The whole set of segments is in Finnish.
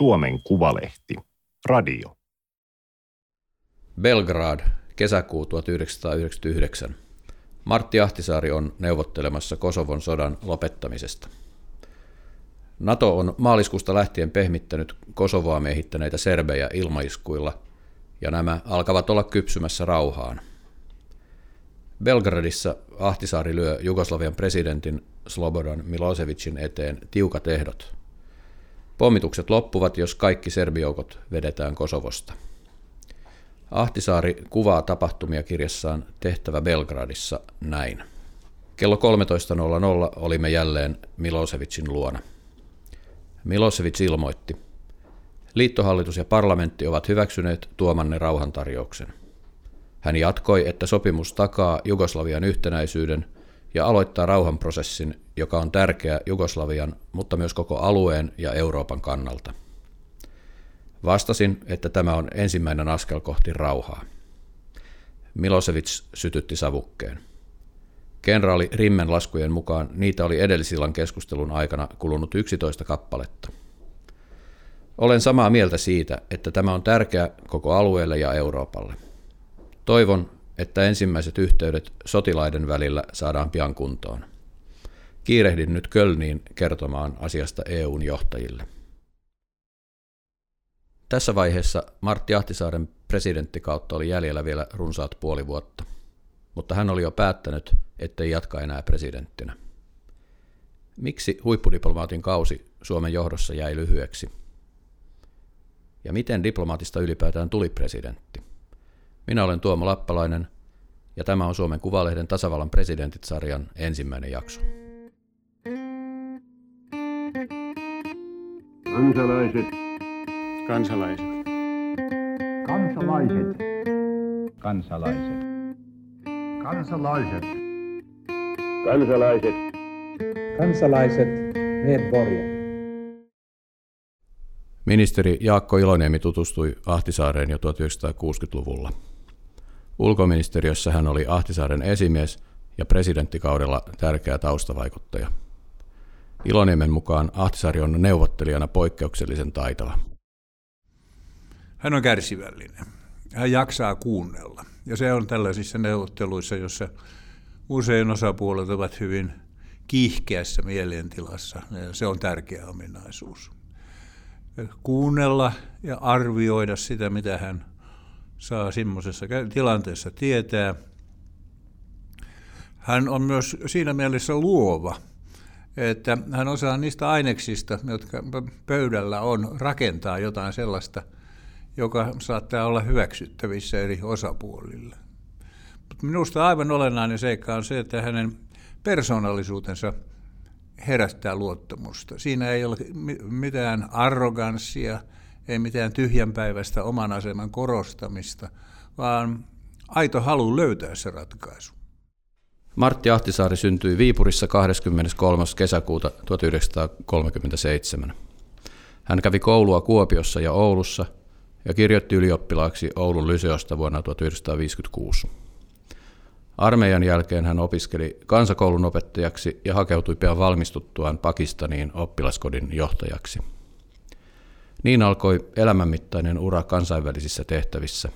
Suomen Kuvalehti, radio. Belgrad, kesäkuu 1999. Martti Ahtisaari on neuvottelemassa Kosovon sodan lopettamisesta. NATO on maaliskuusta lähtien pehmittänyt Kosovoa miehittäneitä serbejä ilmaiskuilla, ja nämä alkavat olla kypsymässä rauhaan. Belgradissa Ahtisaari lyö Jugoslavian presidentin Slobodan Milosevicin eteen tiukat ehdot. Pommitukset loppuvat, jos kaikki serbijoukot vedetään Kosovosta. Ahtisaari kuvaa tapahtumia kirjassaan Tehtävä Belgradissa näin. Kello 13.00 olimme jälleen Milosevicin luona. Milosevic ilmoitti. Liittohallitus ja parlamentti ovat hyväksyneet tuomanne rauhantarjouksen. Hän jatkoi, että sopimus takaa Jugoslavian yhtenäisyyden ja aloittaa rauhanprosessin, joka on tärkeä Jugoslavian, mutta myös koko alueen ja Euroopan kannalta. Vastasin, että tämä on ensimmäinen askel kohti rauhaa. Milosevic sytytti savukkeen. Kenraali Rimmen laskujen mukaan niitä oli edellisillan keskustelun aikana kulunut 11 kappaletta. Olen samaa mieltä siitä, että tämä on tärkeä koko alueelle ja Euroopalle. Toivon, että ensimmäiset yhteydet sotilaiden välillä saadaan pian kuntoon. Kiirehdin nyt Kölniin kertomaan asiasta EUn johtajille. Tässä vaiheessa Martti Ahtisaaren presidenttikautta oli jäljellä vielä runsaat puoli vuotta, mutta hän oli jo päättänyt, ettei jatka enää presidenttinä. Miksi huippudiplomaatin kausi Suomen johdossa jäi lyhyeksi? Ja miten diplomaatista ylipäätään tuli presidentti? Minä olen Tuomo Lappalainen ja tämä on Suomen Kuvalehden tasavallan presidentit-sarjan ensimmäinen jakso. Kansalaiset. Kansalaiset. Kansalaiset. Kansalaiset. Kansalaiset. Kansalaiset. Kansalaiset. Medborgare. Ministeri Jaakko Iloniemi tutustui Ahtisaareen jo 1960-luvulla. Ulkoministeriössä hän oli Ahtisaaren esimies ja presidenttikaudella tärkeä taustavaikuttaja. Iloniemen mukaan Ahtisaari on neuvottelijana poikkeuksellisen taitava. Hän on kärsivällinen. Hän jaksaa kuunnella. Ja se on tällaisissa neuvotteluissa, jossa usein osapuolet ovat hyvin kiihkeässä mielentilassa. Se on tärkeä ominaisuus. Kuunnella ja arvioida sitä, mitä hän saa semmoisessa tilanteessa tietää. Hän on myös siinä mielessä luova, että hän osaa niistä aineksista, jotka pöydällä on, rakentaa jotain sellaista, joka saattaa olla hyväksyttävissä eri osapuolille. Mutta minusta aivan olennainen seikka on se, että hänen persoonallisuutensa herättää luottamusta. Siinä ei ole mitään arroganssia, ei mitään tyhjänpäiväistä oman aseman korostamista, vaan aito halu löytää se ratkaisu. Martti Ahtisaari syntyi Viipurissa 23. kesäkuuta 1937. Hän kävi koulua Kuopiossa ja Oulussa ja kirjoitti ylioppilaaksi Oulun Lyseosta vuonna 1956. Armeijan jälkeen hän opiskeli kansakoulun opettajaksi ja hakeutui pian valmistuttuaan Pakistaniin oppilaskodin johtajaksi. Niin alkoi elämänmittainen ura kansainvälisissä tehtävissä.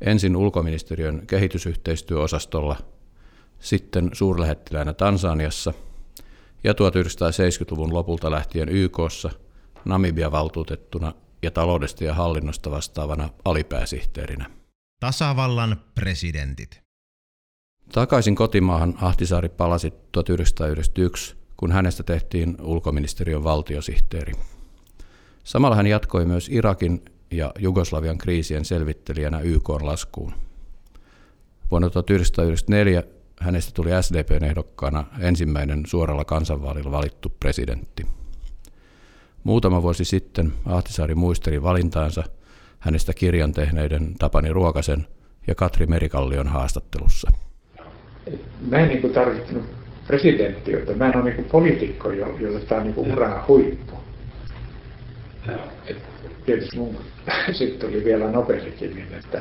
Ensin ulkoministeriön kehitysyhteistyöosastolla, sitten suurlähettiläänä Tansaniassa ja 1970-luvun lopulta lähtien YKssa Namibia valtuutettuna ja taloudesta ja hallinnosta vastaavana alipääsihteerinä. Tasavallan presidentit. Takaisin kotimaahan Ahtisaari palasi 1991, kun hänestä tehtiin ulkoministeriön valtiosihteeri. Samalla hän jatkoi myös Irakin ja Jugoslavian kriisien selvittelijänä YK laskuun. Vuonna 1994 hänestä tuli SDPn ehdokkaana ensimmäinen suoralla kansanvaalilla valittu presidentti. Muutama vuosi sitten Ahtisaari muisteli valintaansa hänestä kirjan tehneiden Tapani Ruokasen ja Katri Merikallion haastattelussa. Mä en niin tarvittanut presidenttiötä, mä en ole niin poliitikko, jolle tämä on niin uraa huippu. Et tietysti mun sitten tuli vielä Nobelikin, niin että,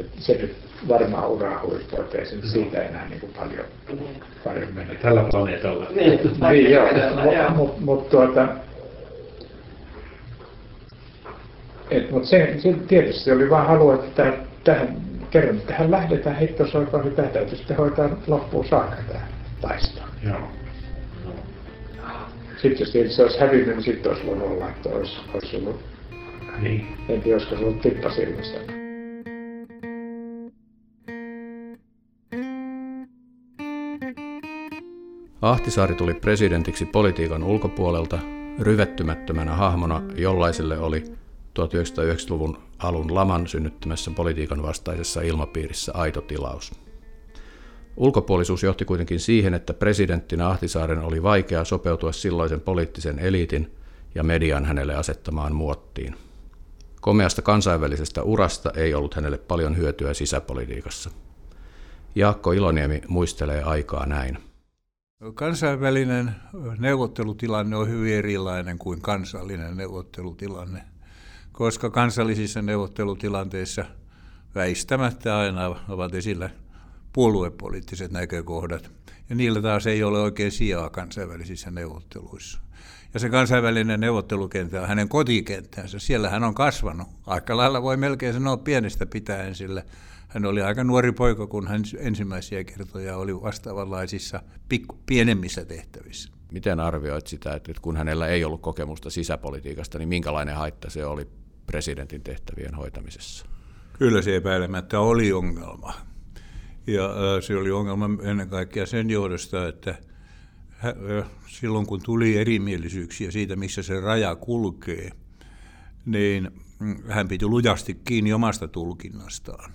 että se nyt varmaan uraa huippu, että ei no. siitä enää niin kuin paljon, paljon mene. Tällä planeetalla. Niin, niin joo, mutta mut, tuota, Et, mutta se, se, tietysti oli vaan halu, että tähän, kerran tähän lähdetään hittosoikoon, niin tämä täytyy sitten hoitaa loppuun saakka tämä taisto. Joo. Sitten jos tietysti se olisi hävinnyt, niin sitten olisi voinut olla, että olisi, olisi ollut, Niin. en tiedä, olisiko se ollut tippa silmässä. Ahtisaari tuli presidentiksi politiikan ulkopuolelta ryvettymättömänä hahmona, jollaiselle oli 1990-luvun alun laman synnyttämässä politiikan vastaisessa ilmapiirissä aito tilaus. Ulkopuolisuus johti kuitenkin siihen, että presidenttinä Ahtisaaren oli vaikea sopeutua silloisen poliittisen eliitin ja median hänelle asettamaan muottiin. Komeasta kansainvälisestä urasta ei ollut hänelle paljon hyötyä sisäpolitiikassa. Jaakko Iloniemi muistelee aikaa näin. Kansainvälinen neuvottelutilanne on hyvin erilainen kuin kansallinen neuvottelutilanne, koska kansallisissa neuvottelutilanteissa väistämättä aina ovat esillä puoluepoliittiset näkökohdat, ja niillä taas ei ole oikein sijaa kansainvälisissä neuvotteluissa. Ja se kansainvälinen neuvottelukenttä on hänen kotikenttänsä. Siellä hän on kasvanut. Aika lailla voi melkein sanoa pienestä pitäen, sillä hän oli aika nuori poika, kun hän ensimmäisiä kertoja oli vastaavanlaisissa pikku, pienemmissä tehtävissä. Miten arvioit sitä, että kun hänellä ei ollut kokemusta sisäpolitiikasta, niin minkälainen haitta se oli presidentin tehtävien hoitamisessa? Kyllä se epäilemättä oli ongelma. Ja se oli ongelma ennen kaikkea sen johdosta, että silloin kun tuli erimielisyyksiä siitä, missä se raja kulkee, niin hän piti lujasti kiinni omasta tulkinnastaan.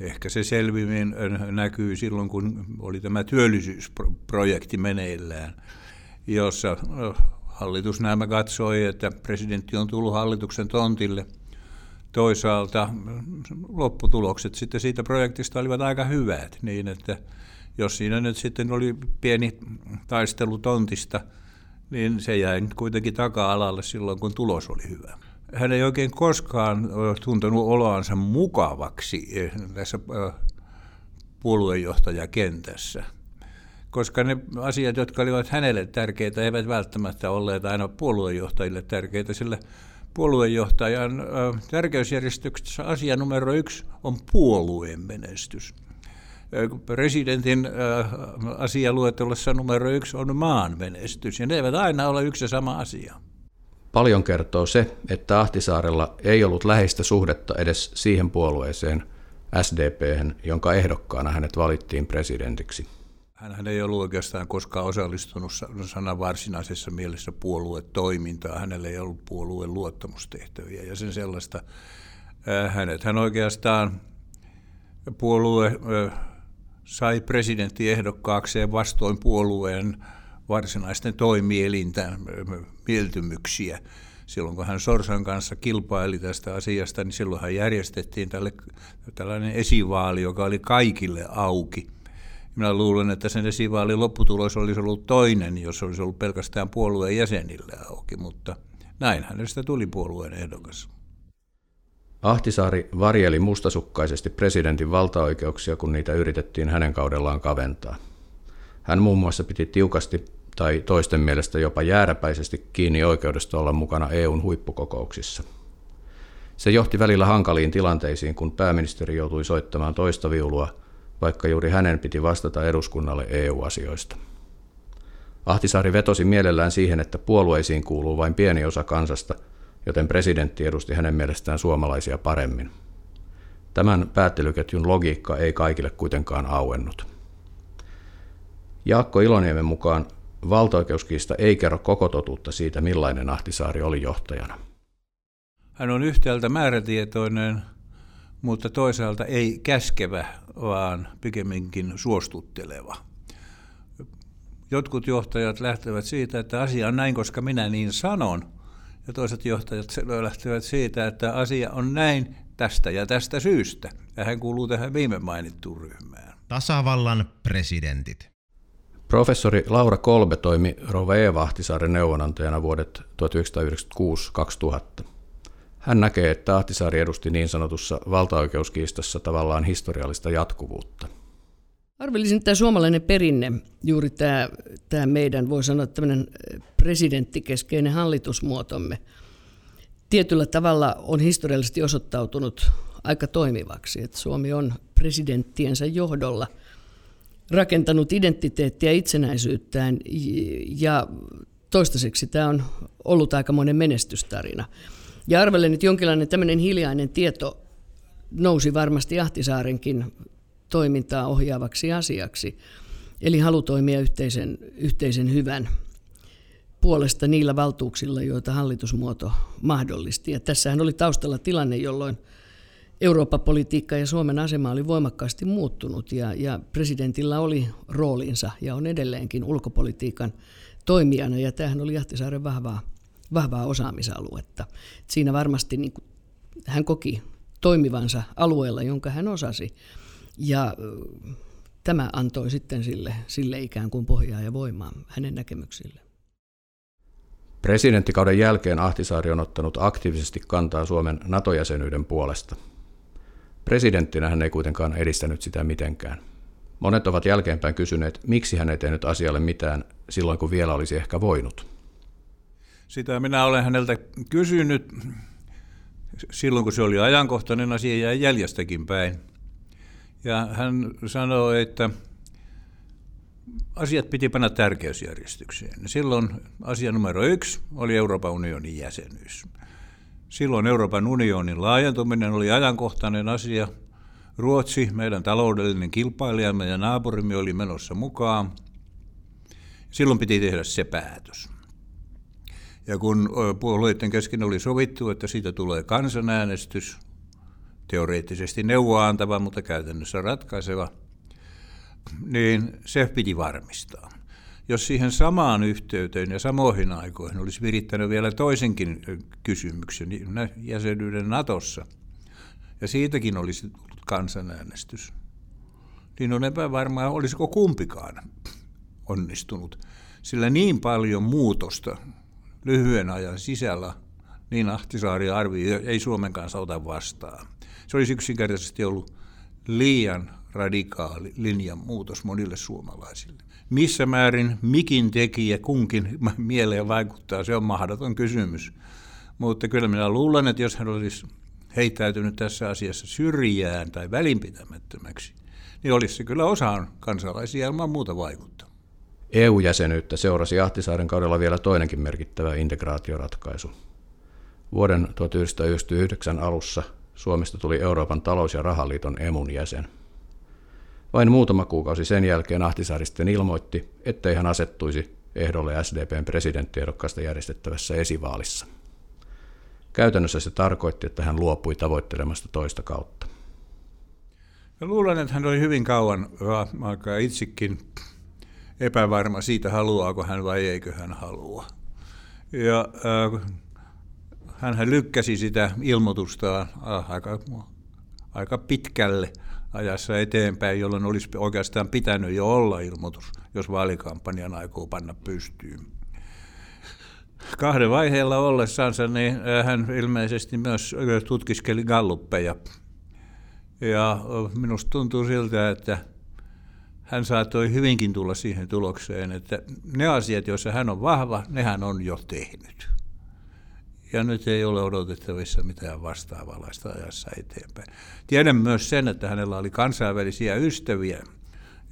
Ehkä se selvimmin näkyy silloin, kun oli tämä työllisyysprojekti meneillään, jossa hallitus nämä katsoi, että presidentti on tullut hallituksen tontille. Toisaalta lopputulokset sitten siitä projektista olivat aika hyvät, niin että jos siinä nyt sitten oli pieni taistelu tontista, niin se jäi kuitenkin taka-alalle silloin, kun tulos oli hyvä. Hän ei oikein koskaan tuntenut oloansa mukavaksi tässä puoluejohtajakentässä, koska ne asiat, jotka olivat hänelle tärkeitä, eivät välttämättä olleet aina puoluejohtajille tärkeitä, sillä puoluejohtajan tärkeysjärjestyksessä asia numero yksi on puolueen menestys. Presidentin asialuettelossa numero yksi on maan menestys, ja ne eivät aina ole yksi ja sama asia. Paljon kertoo se, että Ahtisaarella ei ollut läheistä suhdetta edes siihen puolueeseen, SDP, jonka ehdokkaana hänet valittiin presidentiksi. Hän ei ollut oikeastaan koskaan osallistunut sanan varsinaisessa mielessä puoluetoimintaan. Hänellä ei ollut puolueen luottamustehtäviä ja sen sellaista. Hänet hän oikeastaan puolue sai presidenttiehdokkaakseen vastoin puolueen varsinaisten toimielinten mieltymyksiä. Silloin kun hän Sorsan kanssa kilpaili tästä asiasta, niin silloin hän järjestettiin tälle, tällainen esivaali, joka oli kaikille auki. Minä luulen, että sen esivaalin lopputulos olisi ollut toinen, jos olisi ollut pelkästään puolueen jäsenille auki, mutta näin hänestä tuli puolueen ehdokas. Ahtisaari varjeli mustasukkaisesti presidentin valtaoikeuksia, kun niitä yritettiin hänen kaudellaan kaventaa. Hän muun muassa piti tiukasti tai toisten mielestä jopa jääräpäisesti kiinni oikeudesta olla mukana EUn huippukokouksissa. Se johti välillä hankaliin tilanteisiin, kun pääministeri joutui soittamaan toista viulua, vaikka juuri hänen piti vastata eduskunnalle EU-asioista. Ahtisaari vetosi mielellään siihen, että puolueisiin kuuluu vain pieni osa kansasta, joten presidentti edusti hänen mielestään suomalaisia paremmin. Tämän päättelyketjun logiikka ei kaikille kuitenkaan auennut. Jaakko Iloniemen mukaan valtaoikeuskiista ei kerro koko totuutta siitä, millainen Ahtisaari oli johtajana. Hän on yhtäältä määrätietoinen, mutta toisaalta ei käskevä, vaan pikemminkin suostutteleva. Jotkut johtajat lähtevät siitä, että asia on näin, koska minä niin sanon, ja toiset johtajat lähtevät siitä, että asia on näin tästä ja tästä syystä. Ja hän kuuluu tähän viime mainittuun ryhmään. Tasavallan presidentit. Professori Laura Kolbe toimi Rova Eeva Ahtisaaren neuvonantajana vuodet 1996-2000. Hän näkee, että Ahtisaari edusti niin sanotussa valtaoikeuskiistassa tavallaan historiallista jatkuvuutta. Arvelisin, että tämä suomalainen perinne, juuri tämä, tämä meidän, voi sanoa, tämmöinen presidenttikeskeinen hallitusmuotomme, tietyllä tavalla on historiallisesti osoittautunut aika toimivaksi. Että Suomi on presidenttiensä johdolla rakentanut identiteettiä itsenäisyyttään ja toistaiseksi tämä on ollut aika monen menestystarina. Ja arvelen, että jonkinlainen tämmöinen hiljainen tieto nousi varmasti Ahtisaarenkin toimintaa ohjaavaksi asiaksi. Eli halu toimia yhteisen, yhteisen hyvän puolesta niillä valtuuksilla, joita hallitusmuoto mahdollisti. Ja tässähän oli taustalla tilanne, jolloin Eurooppa-politiikka ja Suomen asema oli voimakkaasti muuttunut ja, ja presidentillä oli roolinsa ja on edelleenkin ulkopolitiikan toimijana ja tämähän oli Jahtisaaren vahvaa, vahvaa osaamisaluetta. Siinä varmasti niin kuin, hän koki toimivansa alueella, jonka hän osasi ja tämä antoi sitten sille, sille ikään kuin pohjaa ja voimaa hänen näkemyksille. Presidenttikauden jälkeen Ahtisaari on ottanut aktiivisesti kantaa Suomen NATO-jäsenyyden puolesta. Presidenttinä hän ei kuitenkaan edistänyt sitä mitenkään. Monet ovat jälkeenpäin kysyneet, miksi hän ei tehnyt asialle mitään silloin, kun vielä olisi ehkä voinut. Sitä minä olen häneltä kysynyt silloin, kun se oli ajankohtainen asia ja jäljestäkin päin. Ja hän sanoi, että asiat piti panna tärkeysjärjestykseen. Silloin asia numero yksi oli Euroopan unionin jäsenyys. Silloin Euroopan unionin laajentuminen oli ajankohtainen asia. Ruotsi, meidän taloudellinen kilpailijamme ja naapurimme oli menossa mukaan. Silloin piti tehdä se päätös. Ja kun puolueiden kesken oli sovittu, että siitä tulee kansanäänestys, teoreettisesti neuvoa antava, mutta käytännössä ratkaiseva, niin se piti varmistaa. Jos siihen samaan yhteyteen ja samoihin aikoihin olisi virittänyt vielä toisenkin kysymyksen jäsenyyden Natossa, ja siitäkin olisi tullut kansanäänestys, niin on epävarmaa, olisiko kumpikaan onnistunut. Sillä niin paljon muutosta lyhyen ajan sisällä, niin Ahtisaari arvioi, ei Suomen kanssa ota vastaan. Se olisi yksinkertaisesti ollut liian radikaali linjanmuutos monille suomalaisille. Missä määrin mikin tekijä kunkin mieleen vaikuttaa, se on mahdoton kysymys. Mutta kyllä minä luulen, että jos hän olisi heittäytynyt tässä asiassa syrjään tai välinpitämättömäksi, niin olisi se kyllä osaan kansalaisia ilman muuta vaikuttaa. EU-jäsenyyttä seurasi Ahtisaaren kaudella vielä toinenkin merkittävä integraatioratkaisu. Vuoden 1999 alussa Suomesta tuli Euroopan talous- ja rahaliiton emun jäsen. Vain muutama kuukausi sen jälkeen Ahtisaari sitten ilmoitti, ettei hän asettuisi ehdolle SDPn presidenttiehdokkaasta järjestettävässä esivaalissa. Käytännössä se tarkoitti, että hän luopui tavoittelemasta toista kautta. Mä luulen, että hän oli hyvin kauan aikaa itsekin epävarma siitä, haluaako hän vai eikö hän halua. Ja äh, hän lykkäsi sitä ilmoitustaan äh, aika, aika pitkälle ajassa eteenpäin, jolloin olisi oikeastaan pitänyt jo olla ilmoitus, jos vaalikampanjan aikoo panna pystyyn. Kahden vaiheella ollessansa niin äh, hän ilmeisesti myös äh, tutkiskeli galluppeja. Ja minusta tuntuu siltä, että hän saattoi hyvinkin tulla siihen tulokseen, että ne asiat, joissa hän on vahva, nehän on jo tehnyt ja nyt ei ole odotettavissa mitään vastaavanlaista ajassa eteenpäin. Tiedän myös sen, että hänellä oli kansainvälisiä ystäviä,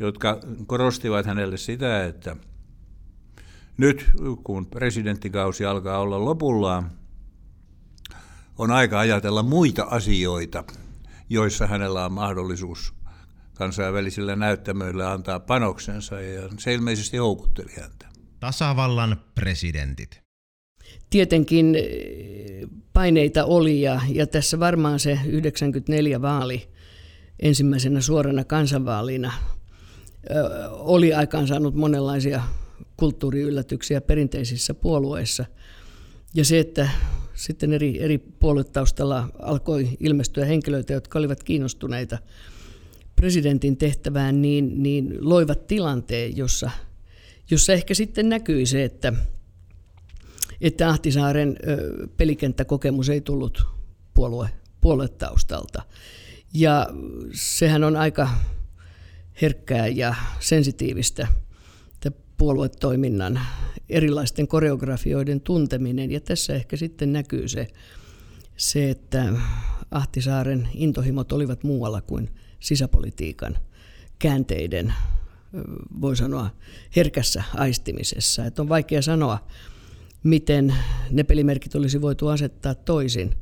jotka korostivat hänelle sitä, että nyt kun presidenttikausi alkaa olla lopullaan, on aika ajatella muita asioita, joissa hänellä on mahdollisuus kansainvälisillä näyttämöillä antaa panoksensa, ja se ilmeisesti houkutteli häntä. Tasavallan presidentit tietenkin eh, paineita oli ja, ja tässä varmaan se 94 vaali ensimmäisenä suorana kansanvaalina oli aikaansaanut monenlaisia kulttuuriyllätyksiä perinteisissä puolueissa. Ja se, että sitten eri, eri puoluetaustalla alkoi ilmestyä henkilöitä, jotka olivat kiinnostuneita presidentin tehtävään, niin, niin loivat tilanteen, jossa, jossa ehkä sitten näkyi se, että että Ahtisaaren pelikenttäkokemus ei tullut puolue, puoluetaustalta. Ja sehän on aika herkkää ja sensitiivistä puoluetoiminnan erilaisten koreografioiden tunteminen. Ja tässä ehkä sitten näkyy se, se, että Ahtisaaren intohimot olivat muualla kuin sisäpolitiikan käänteiden, voi sanoa, herkässä aistimisessa. Että on vaikea sanoa, miten ne pelimerkit olisi voitu asettaa toisin.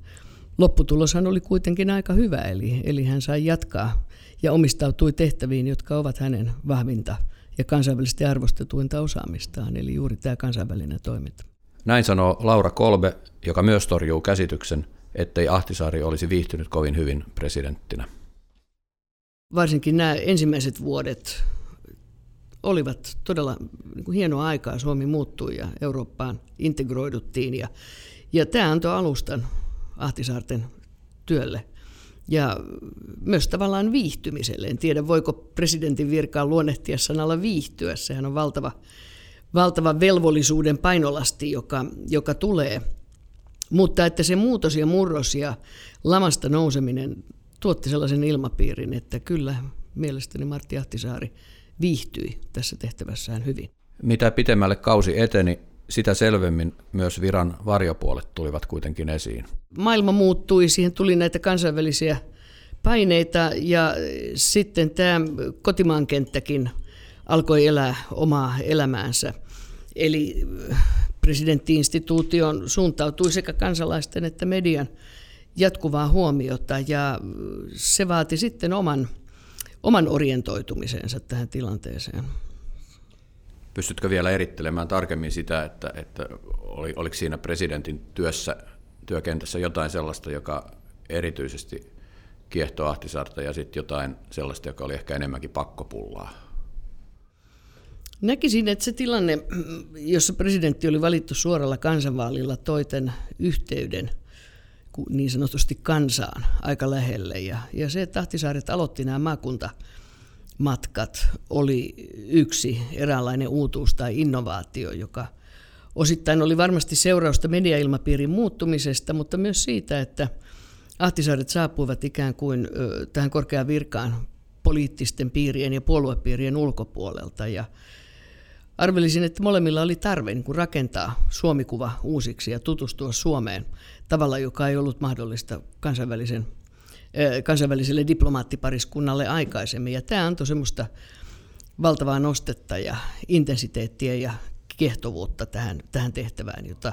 Lopputuloshan oli kuitenkin aika hyvä, eli, eli hän sai jatkaa ja omistautui tehtäviin, jotka ovat hänen vahvinta ja kansainvälisesti arvostetuinta osaamistaan, eli juuri tämä kansainvälinen toiminta. Näin sanoo Laura Kolbe, joka myös torjuu käsityksen, ettei Ahtisaari olisi viihtynyt kovin hyvin presidenttinä. Varsinkin nämä ensimmäiset vuodet olivat todella niin kuin hienoa aikaa. Suomi muuttui ja Eurooppaan integroiduttiin ja, ja tämä antoi alustan Ahtisaarten työlle ja myös tavallaan viihtymiselle. En tiedä, voiko presidentin virkaan luonnehtia sanalla viihtyä. Sehän on valtava, valtava velvollisuuden painolasti, joka, joka tulee. Mutta että se muutos ja murros ja lamasta nouseminen tuotti sellaisen ilmapiirin, että kyllä mielestäni Martti Ahtisaari viihtyi tässä tehtävässään hyvin. Mitä pitemmälle kausi eteni, sitä selvemmin myös viran varjopuolet tulivat kuitenkin esiin. Maailma muuttui, siihen tuli näitä kansainvälisiä paineita ja sitten tämä kotimaan kenttäkin alkoi elää omaa elämäänsä. Eli presidenttiinstituution suuntautui sekä kansalaisten että median jatkuvaa huomiota ja se vaati sitten oman, oman orientoitumisensa tähän tilanteeseen. Pystytkö vielä erittelemään tarkemmin sitä, että, että oli, oliko siinä presidentin työssä, työkentässä jotain sellaista, joka erityisesti kiehtoo Ahtisaarta ja sitten jotain sellaista, joka oli ehkä enemmänkin pakkopullaa? Näkisin, että se tilanne, jossa presidentti oli valittu suoralla kansanvaalilla toiten yhteyden niin sanotusti kansaan aika lähelle. Ja, ja se, että Ahtisaaret aloitti nämä maakunta matkat oli yksi eräänlainen uutuus tai innovaatio, joka osittain oli varmasti seurausta mediailmapiirin muuttumisesta, mutta myös siitä, että Ahtisaaret saapuivat ikään kuin tähän korkeaan virkaan poliittisten piirien ja puoluepiirien ulkopuolelta. Ja arvelisin, että molemmilla oli tarve niin rakentaa Suomikuva uusiksi ja tutustua Suomeen tavalla, joka ei ollut mahdollista kansainvälisen kansainväliselle diplomaattipariskunnalle aikaisemmin. Ja tämä antoi semmoista valtavaa nostetta ja intensiteettiä ja kiehtovuutta tähän, tähän tehtävään, jota,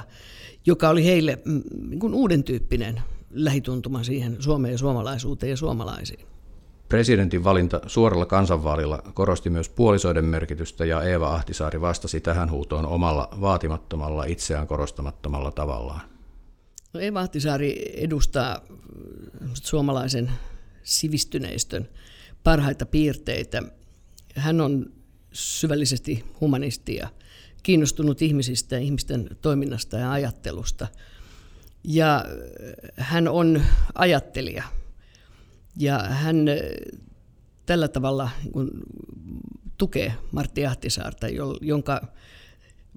joka oli heille mm, niin kuin uuden tyyppinen lähituntuma siihen Suomeen ja suomalaisuuteen ja suomalaisiin. Presidentin valinta suoralla kansanvaalilla korosti myös puolisoiden merkitystä ja Eeva Ahtisaari vastasi tähän huutoon omalla vaatimattomalla, itseään korostamattomalla tavallaan. No Eva Ahtisaari edustaa suomalaisen sivistyneistön parhaita piirteitä. Hän on syvällisesti humanisti ja kiinnostunut ihmisistä, ihmisten toiminnasta ja ajattelusta. Ja hän on ajattelija. Ja hän tällä tavalla kun tukee Martti Ahtisaarta, jonka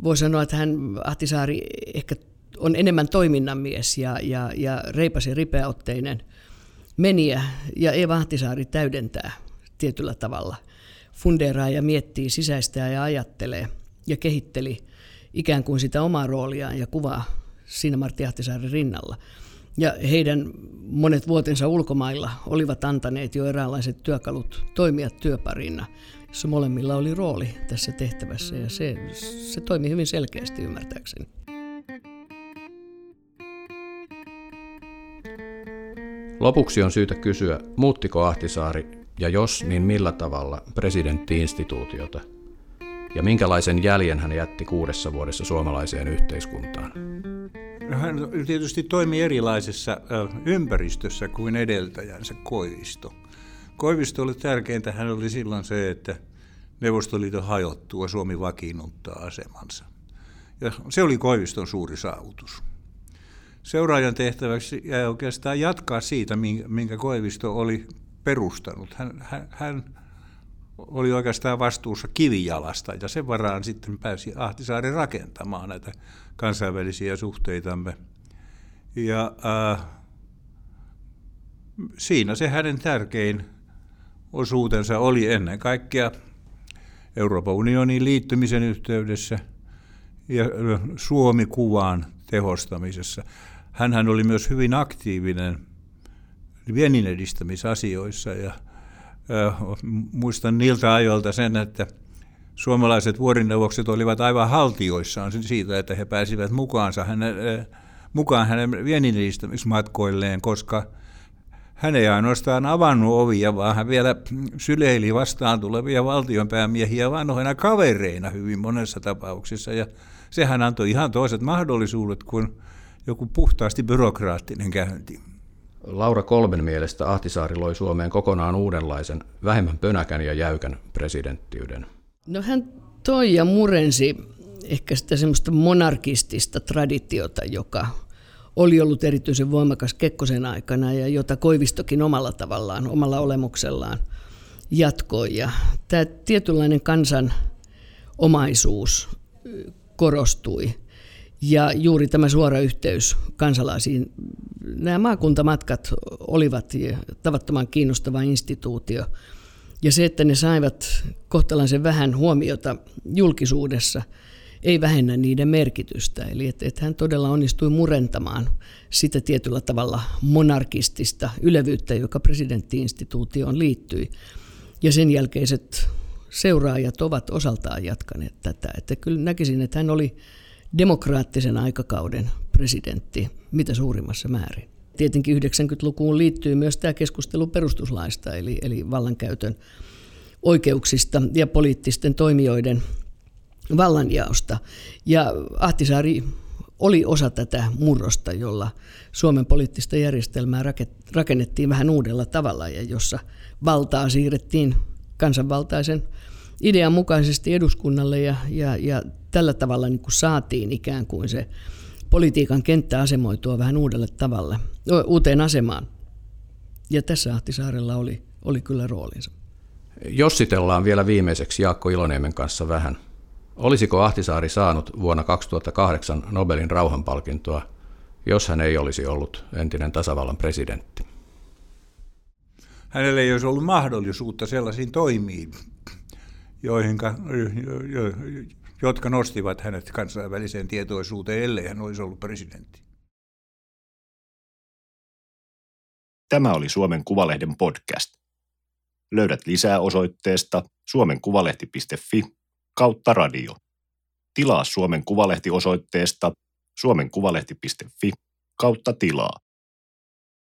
voi sanoa, että hän Ahtisaari ehkä on enemmän toiminnan mies ja, ja, ja reipas ja ripeäotteinen meniä. Ja Eva Ahtisaari täydentää tietyllä tavalla. Fundeeraa ja miettii, sisäistää ja ajattelee ja kehitteli ikään kuin sitä omaa rooliaan ja kuvaa siinä Martti Ahtisaaren rinnalla. Ja heidän monet vuotensa ulkomailla olivat antaneet jo eräänlaiset työkalut toimia työparina, jossa molemmilla oli rooli tässä tehtävässä ja se, se toimi hyvin selkeästi ymmärtääkseni. Lopuksi on syytä kysyä, muuttiko Ahtisaari, ja jos, niin millä tavalla, presidenttiinstituutiota? Ja minkälaisen jäljen hän jätti kuudessa vuodessa suomalaiseen yhteiskuntaan? Hän tietysti toimi erilaisessa ympäristössä kuin edeltäjänsä Koivisto. Koivisto oli tärkeintä, hän oli silloin se, että Neuvostoliiton hajottua Suomi vakiinnuttaa asemansa. Ja se oli Koiviston suuri saavutus seuraajan tehtäväksi jäi oikeastaan jatkaa siitä, minkä Koivisto oli perustanut. Hän, hän, hän oli oikeastaan vastuussa kivijalasta ja sen varaan sitten pääsi Ahtisaari rakentamaan näitä kansainvälisiä suhteitamme. Ja äh, siinä se hänen tärkein osuutensa oli ennen kaikkea Euroopan unionin liittymisen yhteydessä ja Suomi-kuvan tehostamisessa. Hänhän oli myös hyvin aktiivinen viennin edistämisasioissa ja äh, muistan niiltä ajoilta sen, että suomalaiset vuorineuvokset olivat aivan haltioissaan siitä, että he pääsivät mukaansa hänen, mukaan hänen viennin edistämismatkoilleen, koska hän ei ainoastaan avannut ovia, vaan hän vielä syleili vastaan tulevia valtionpäämiehiä vanhoina kavereina hyvin monessa tapauksessa. Ja sehän antoi ihan toiset mahdollisuudet kuin joku puhtaasti byrokraattinen käynti. Laura Kolben mielestä Ahtisaari loi Suomeen kokonaan uudenlaisen, vähemmän pönäkän ja jäykän presidenttiyden. No hän toi ja murensi ehkä sitä semmoista monarkistista traditiota, joka oli ollut erityisen voimakas Kekkosen aikana ja jota Koivistokin omalla tavallaan, omalla olemuksellaan jatkoi. Ja tämä tietynlainen kansan omaisuus korostui. Ja juuri tämä suora yhteys kansalaisiin. Nämä maakuntamatkat olivat tavattoman kiinnostava instituutio. Ja se, että ne saivat kohtalaisen vähän huomiota julkisuudessa, ei vähennä niiden merkitystä. Eli että, että hän todella onnistui murentamaan sitä tietyllä tavalla monarkistista ylevyyttä, joka presidenttiinstituutioon liittyi. Ja sen jälkeiset seuraajat ovat osaltaan jatkaneet tätä. Että kyllä näkisin, että hän oli demokraattisen aikakauden presidentti mitä suurimmassa määrin. Tietenkin 90-lukuun liittyy myös tämä keskustelu perustuslaista, eli, eli vallankäytön oikeuksista ja poliittisten toimijoiden vallanjaosta. Ja Ahtisaari oli osa tätä murrosta, jolla Suomen poliittista järjestelmää rakennettiin vähän uudella tavalla ja jossa valtaa siirrettiin kansanvaltaisen idean mukaisesti eduskunnalle ja, ja, ja tällä tavalla niin kuin saatiin ikään kuin se politiikan kenttä asemoitua vähän uudelle tavalle, uuteen asemaan. Ja tässä Ahtisaarella oli, oli kyllä roolinsa. Jossitellaan vielä viimeiseksi Jaakko Iloniemen kanssa vähän. Olisiko Ahtisaari saanut vuonna 2008 Nobelin rauhanpalkintoa, jos hän ei olisi ollut entinen tasavallan presidentti? Hänellä ei olisi ollut mahdollisuutta sellaisiin toimiin, joihinka, jotka nostivat hänet kansainväliseen tietoisuuteen, ellei hän olisi ollut presidentti. Tämä oli Suomen Kuvalehden podcast. Löydät lisää osoitteesta suomenkuvalehti.fi kautta radio. Tilaa Suomen Kuvalehti osoitteesta suomenkuvalehti.fi kautta tilaa.